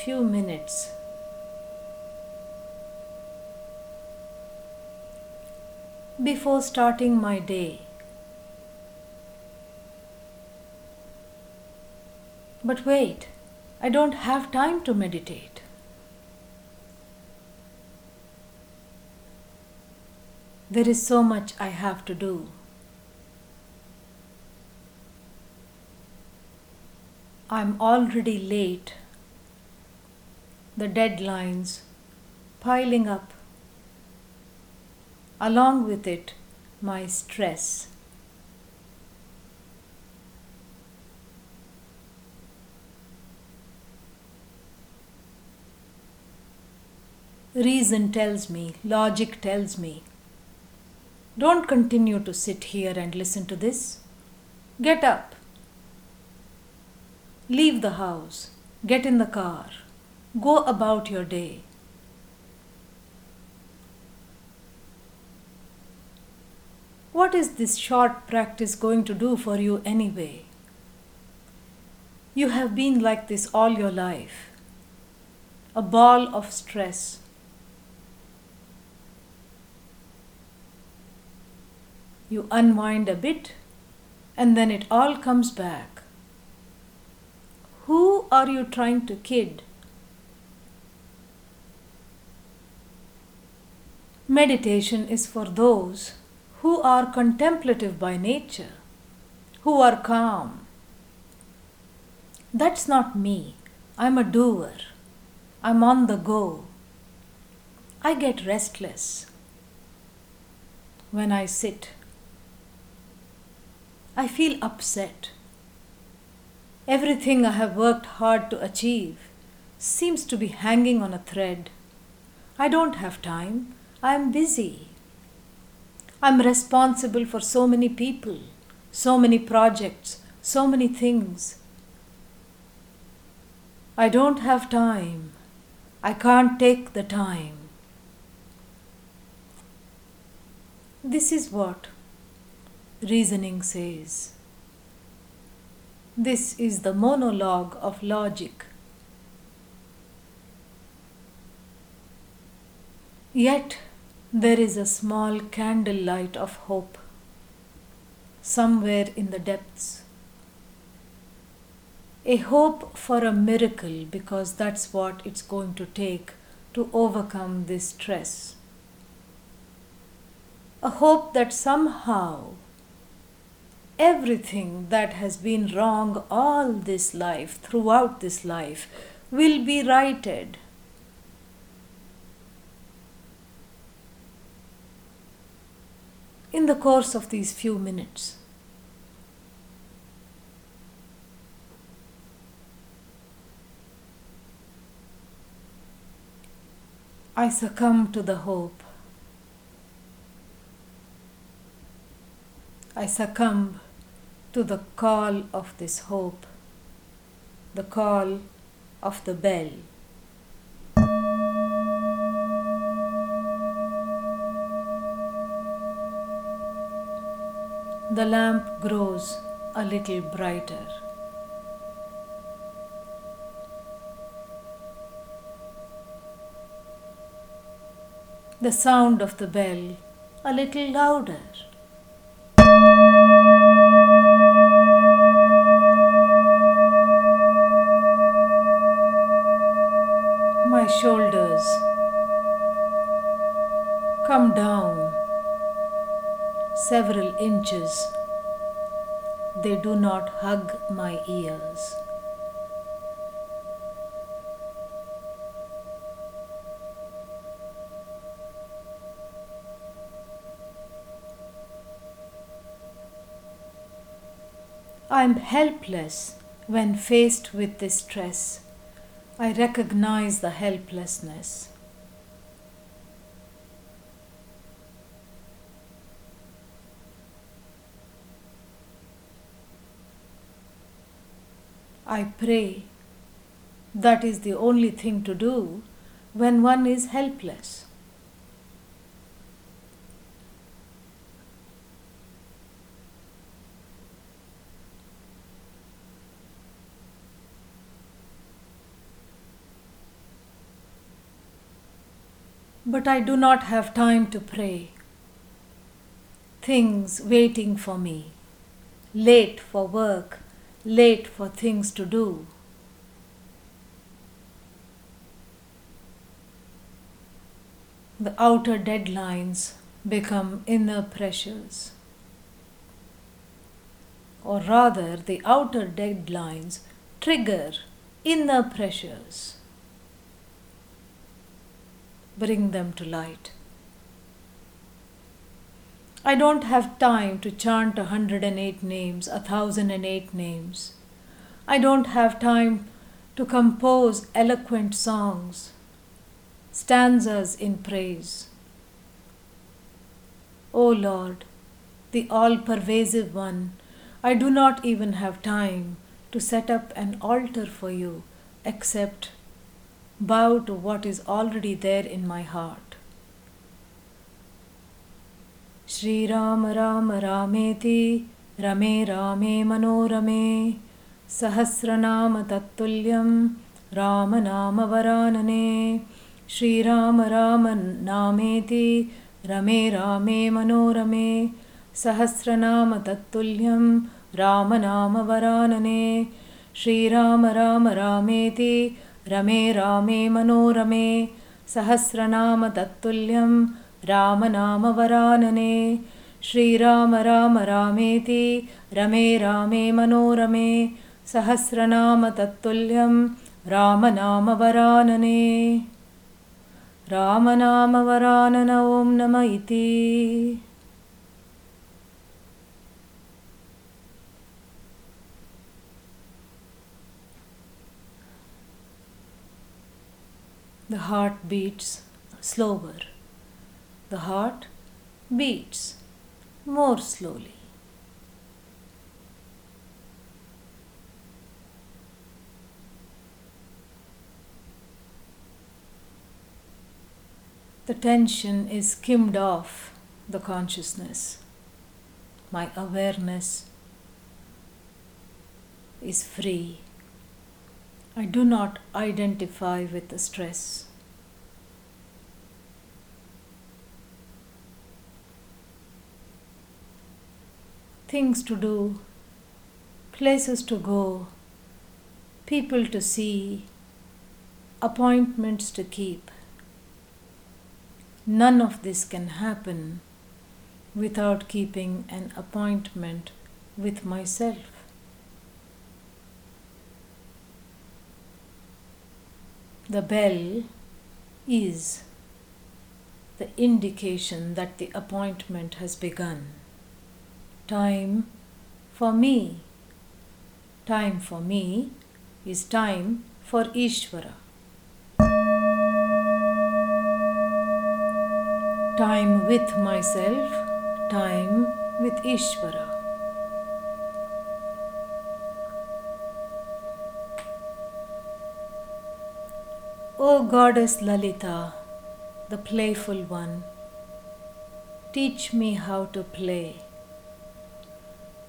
few minutes before starting my day. But wait, I don't have time to meditate. There is so much I have to do. I'm already late. The deadlines piling up. Along with it, my stress. Reason tells me, logic tells me. Don't continue to sit here and listen to this. Get up. Leave the house. Get in the car. Go about your day. What is this short practice going to do for you anyway? You have been like this all your life. A ball of stress. You unwind a bit and then it all comes back. Who are you trying to kid? Meditation is for those who are contemplative by nature, who are calm. That's not me. I'm a doer. I'm on the go. I get restless when I sit. I feel upset. Everything I have worked hard to achieve seems to be hanging on a thread. I don't have time. I am busy. I'm responsible for so many people, so many projects, so many things. I don't have time. I can't take the time. This is what reasoning says. This is the monologue of logic. Yet there is a small candlelight of hope somewhere in the depths. A hope for a miracle because that's what it's going to take to overcome this stress. A hope that somehow everything that has been wrong all this life, throughout this life, will be righted. In the course of these few minutes. I succumb to the hope. I succumb to the call of this hope, the call of the bell. The lamp grows a little brighter. The sound of the bell a little louder. Several inches. They do not hug my ears. I am helpless when faced with this stress. I recognize the helplessness. I pray. That is the only thing to do when one is helpless. But I do not have time to pray. Things waiting for me, late for work, late for things to do. The outer deadlines become inner pressures. Or rather, the outer deadlines trigger inner pressures. Bring them to light. I don't have time to chant a hundred and eight names, a thousand and eight names. I don't have time to compose eloquent songs, stanzas in praise. O Lord, the all pervasive one, I do not even have time to set up an altar for you except bow to what is already there in my heart. Shriram Ram रामेति रमे रामे मनोरमे। सहस्रनाम तत्तुल्यं रामनामवरानने। श्रीराम राम नामेति रमे रामे मनोरमे। सहस्रनाम तत्तुल्यं रामनामवरानने। श्रीराम राम रामेति रमे रामे मनोरमे। सहस्रनाम तत्तुल्यं रामनामवरानने श्रीराम राम रामेति रमे रामे मनोरमे सहस्रनाम तत्तुल्यं रामनामवरानने रामनामवरानन ॐ नम इति The heart beats slower. The heart beats more slowly. The tension is skimmed off the consciousness. My awareness is free. I do not identify with the stress. Things to do, places to go, people to see, appointments to keep. None of this can happen without keeping an appointment with myself. The bell is the indication that the appointment has begun. Time for me. Time for me is time for Ishvara. Time with myself, time with Ishvara. O Goddess Lalita, the playful one, teach me how to play.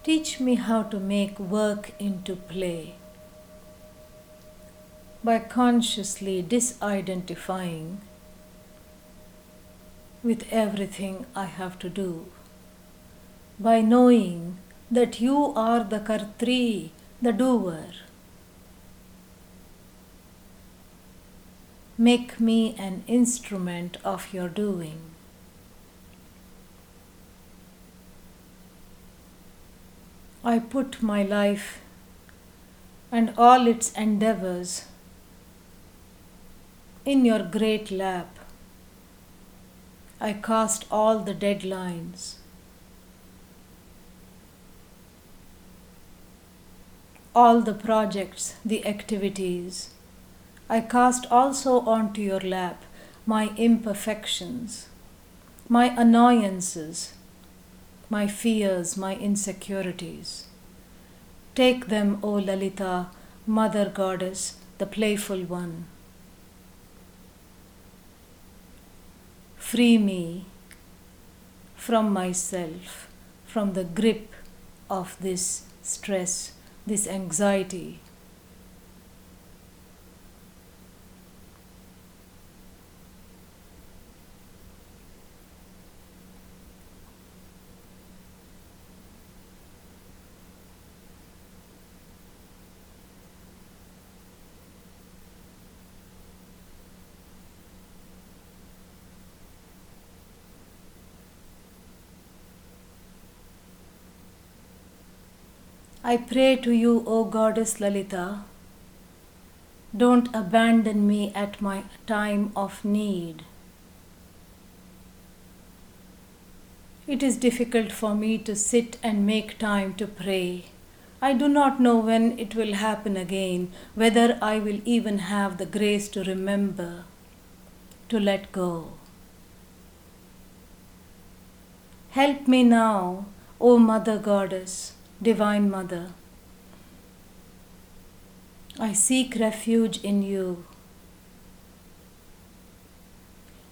Teach me how to make work into play by consciously disidentifying with everything I have to do, by knowing that you are the Kartri, the doer. Make me an instrument of your doing. I put my life and all its endeavors in your great lap. I cast all the deadlines. All the projects, the activities. I cast also onto your lap my imperfections, my annoyances, my fears, my insecurities. Take them, O Lalita, Mother Goddess, the playful one. Free me from myself, from the grip of this stress, this anxiety. I pray to you, O Goddess Lalita, don't abandon me at my time of need. It is difficult for me to sit and make time to pray. I do not know when it will happen again, whether I will even have the grace to remember, to let go. Help me now, O Mother Goddess Divine Mother. I seek refuge in you.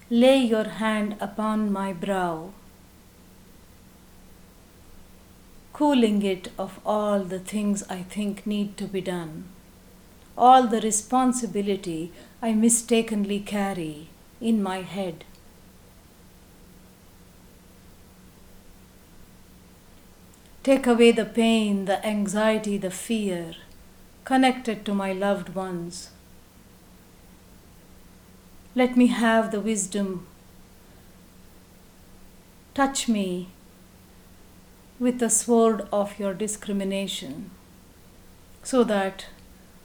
Lay your hand upon my brow, cooling it of all the things I think need to be done, all the responsibility I mistakenly carry in my head. Take away the pain, the anxiety, the fear connected to my loved ones. Let me have the wisdom. Touch me with the sword of your discrimination so that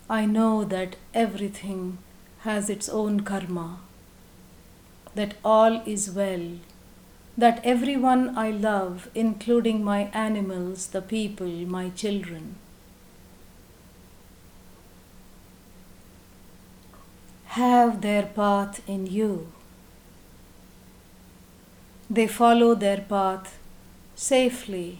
I know that everything has its own karma, that all is well that everyone I love, including my animals, the people, my children, have their path in you. They follow their path safely.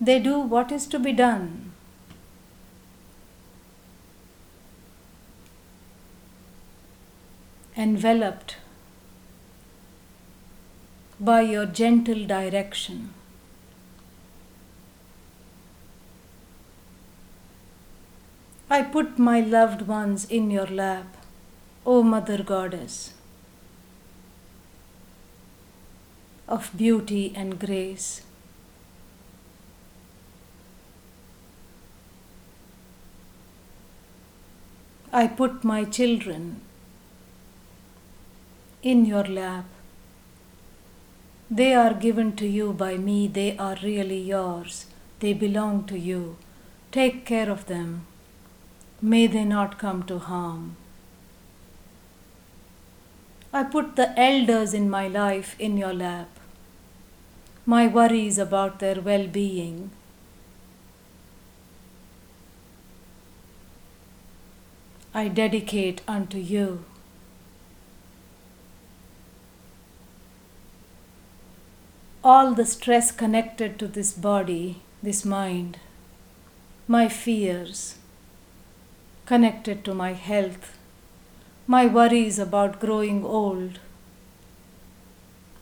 They do what is to be done enveloped by your gentle direction. I put my loved ones in your lap, O Mother Goddess of beauty and grace. I put my children in your lap. They are given to you by me, they are really yours, they belong to you. Take care of them. May they not come to harm. I put the elders in my life in your lap. My worries about their well being. I dedicate unto you. All the stress connected to this body, this mind, my fears connected to my health, my worries about growing old,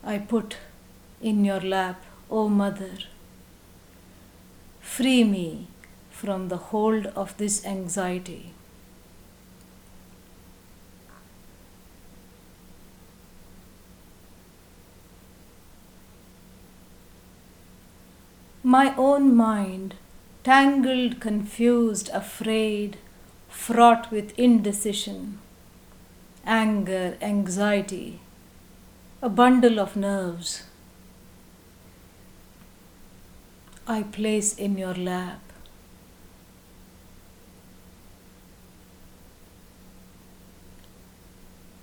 I put in your lap, O Mother. Free me from the hold of this anxiety. My own mind, tangled, confused, afraid, fraught with indecision, anger, anxiety, a bundle of nerves. I place in your lap.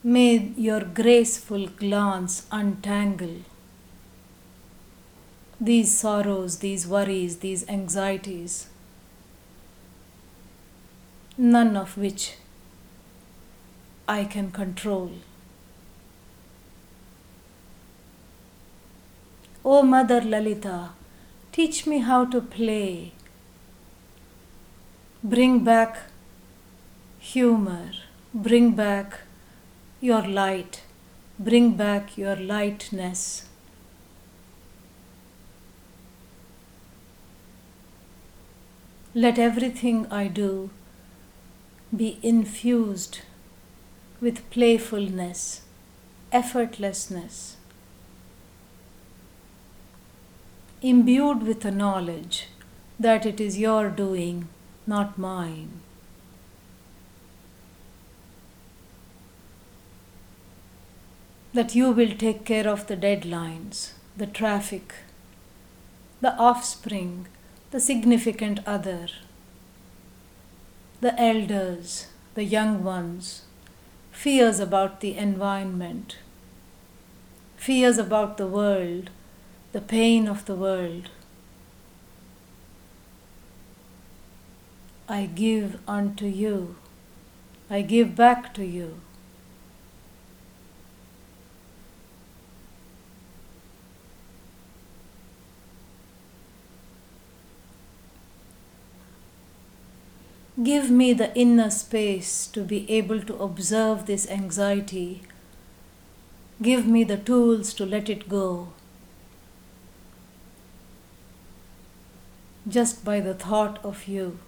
May your graceful glance untangle these sorrows, these worries, these anxieties, none of which I can control. O Mother Lalita, teach me how to play. Bring back humor, bring back your light, bring back your lightness. Let everything I do be infused with playfulness, effortlessness, imbued with the knowledge that it is your doing, not mine. that you will take care of the deadlines, the traffic, the offspring, the significant other, the elders, the young ones, fears about the environment, fears about the world, the pain of the world. I give unto you, I give back to you. Give me the inner space to be able to observe this anxiety. Give me the tools to let it go. Just by the thought of you.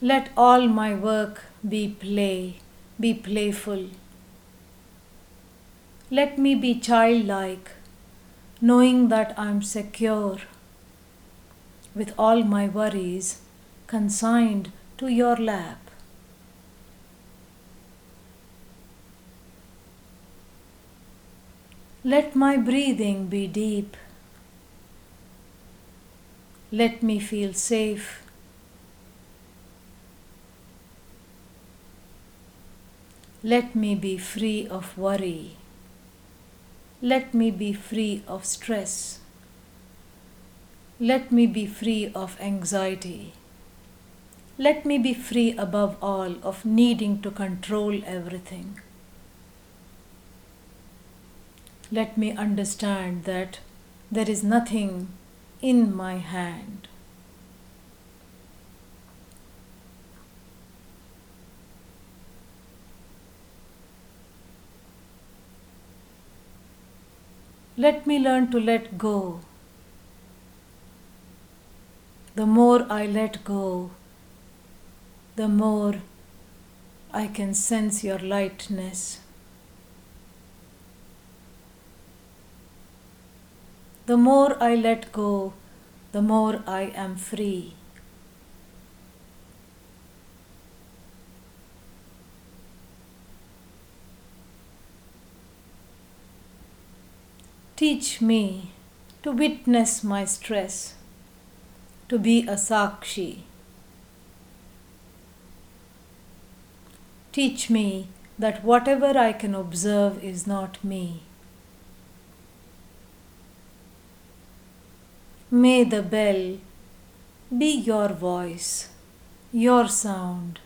Let all my work be play, be playful. Let me be childlike knowing that I'm secure with all my worries consigned to your lap. Let my breathing be deep. Let me feel safe. Let me be free of worry. Let me be free of stress. Let me be free of anxiety. Let me be free above all of needing to control everything. Let me understand that there is nothing in my hand. Let me learn to let go. The more I let go, the more I can sense your lightness. The more I let go, the more I am free. Teach me to witness my stress, to be a Sakshi. Teach me that whatever I can observe is not me. May the bell be your voice, your sound,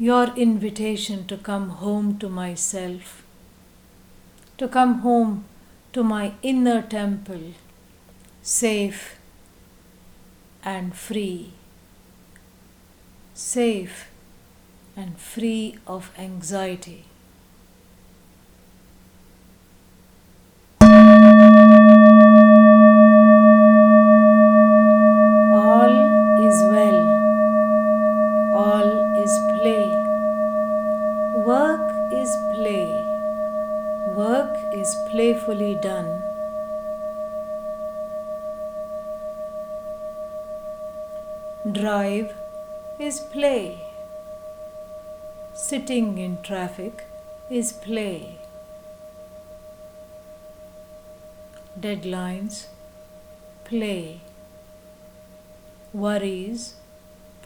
your invitation to come home to myself, to come home to my inner temple, safe and free, safe and free of anxiety. All is well, all is play. Work is play, work is playfully done. Drive is play. Sitting in traffic is play. Deadlines, play. Worries,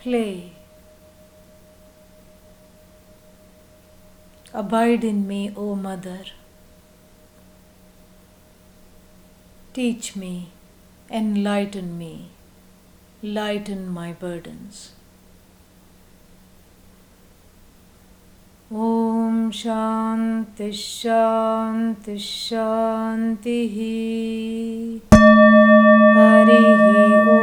play. Abide in me, O Mother. Teach me, enlighten me, lighten my burdens. ॐ शान्तिः शान्तिः शान्तिः हरिः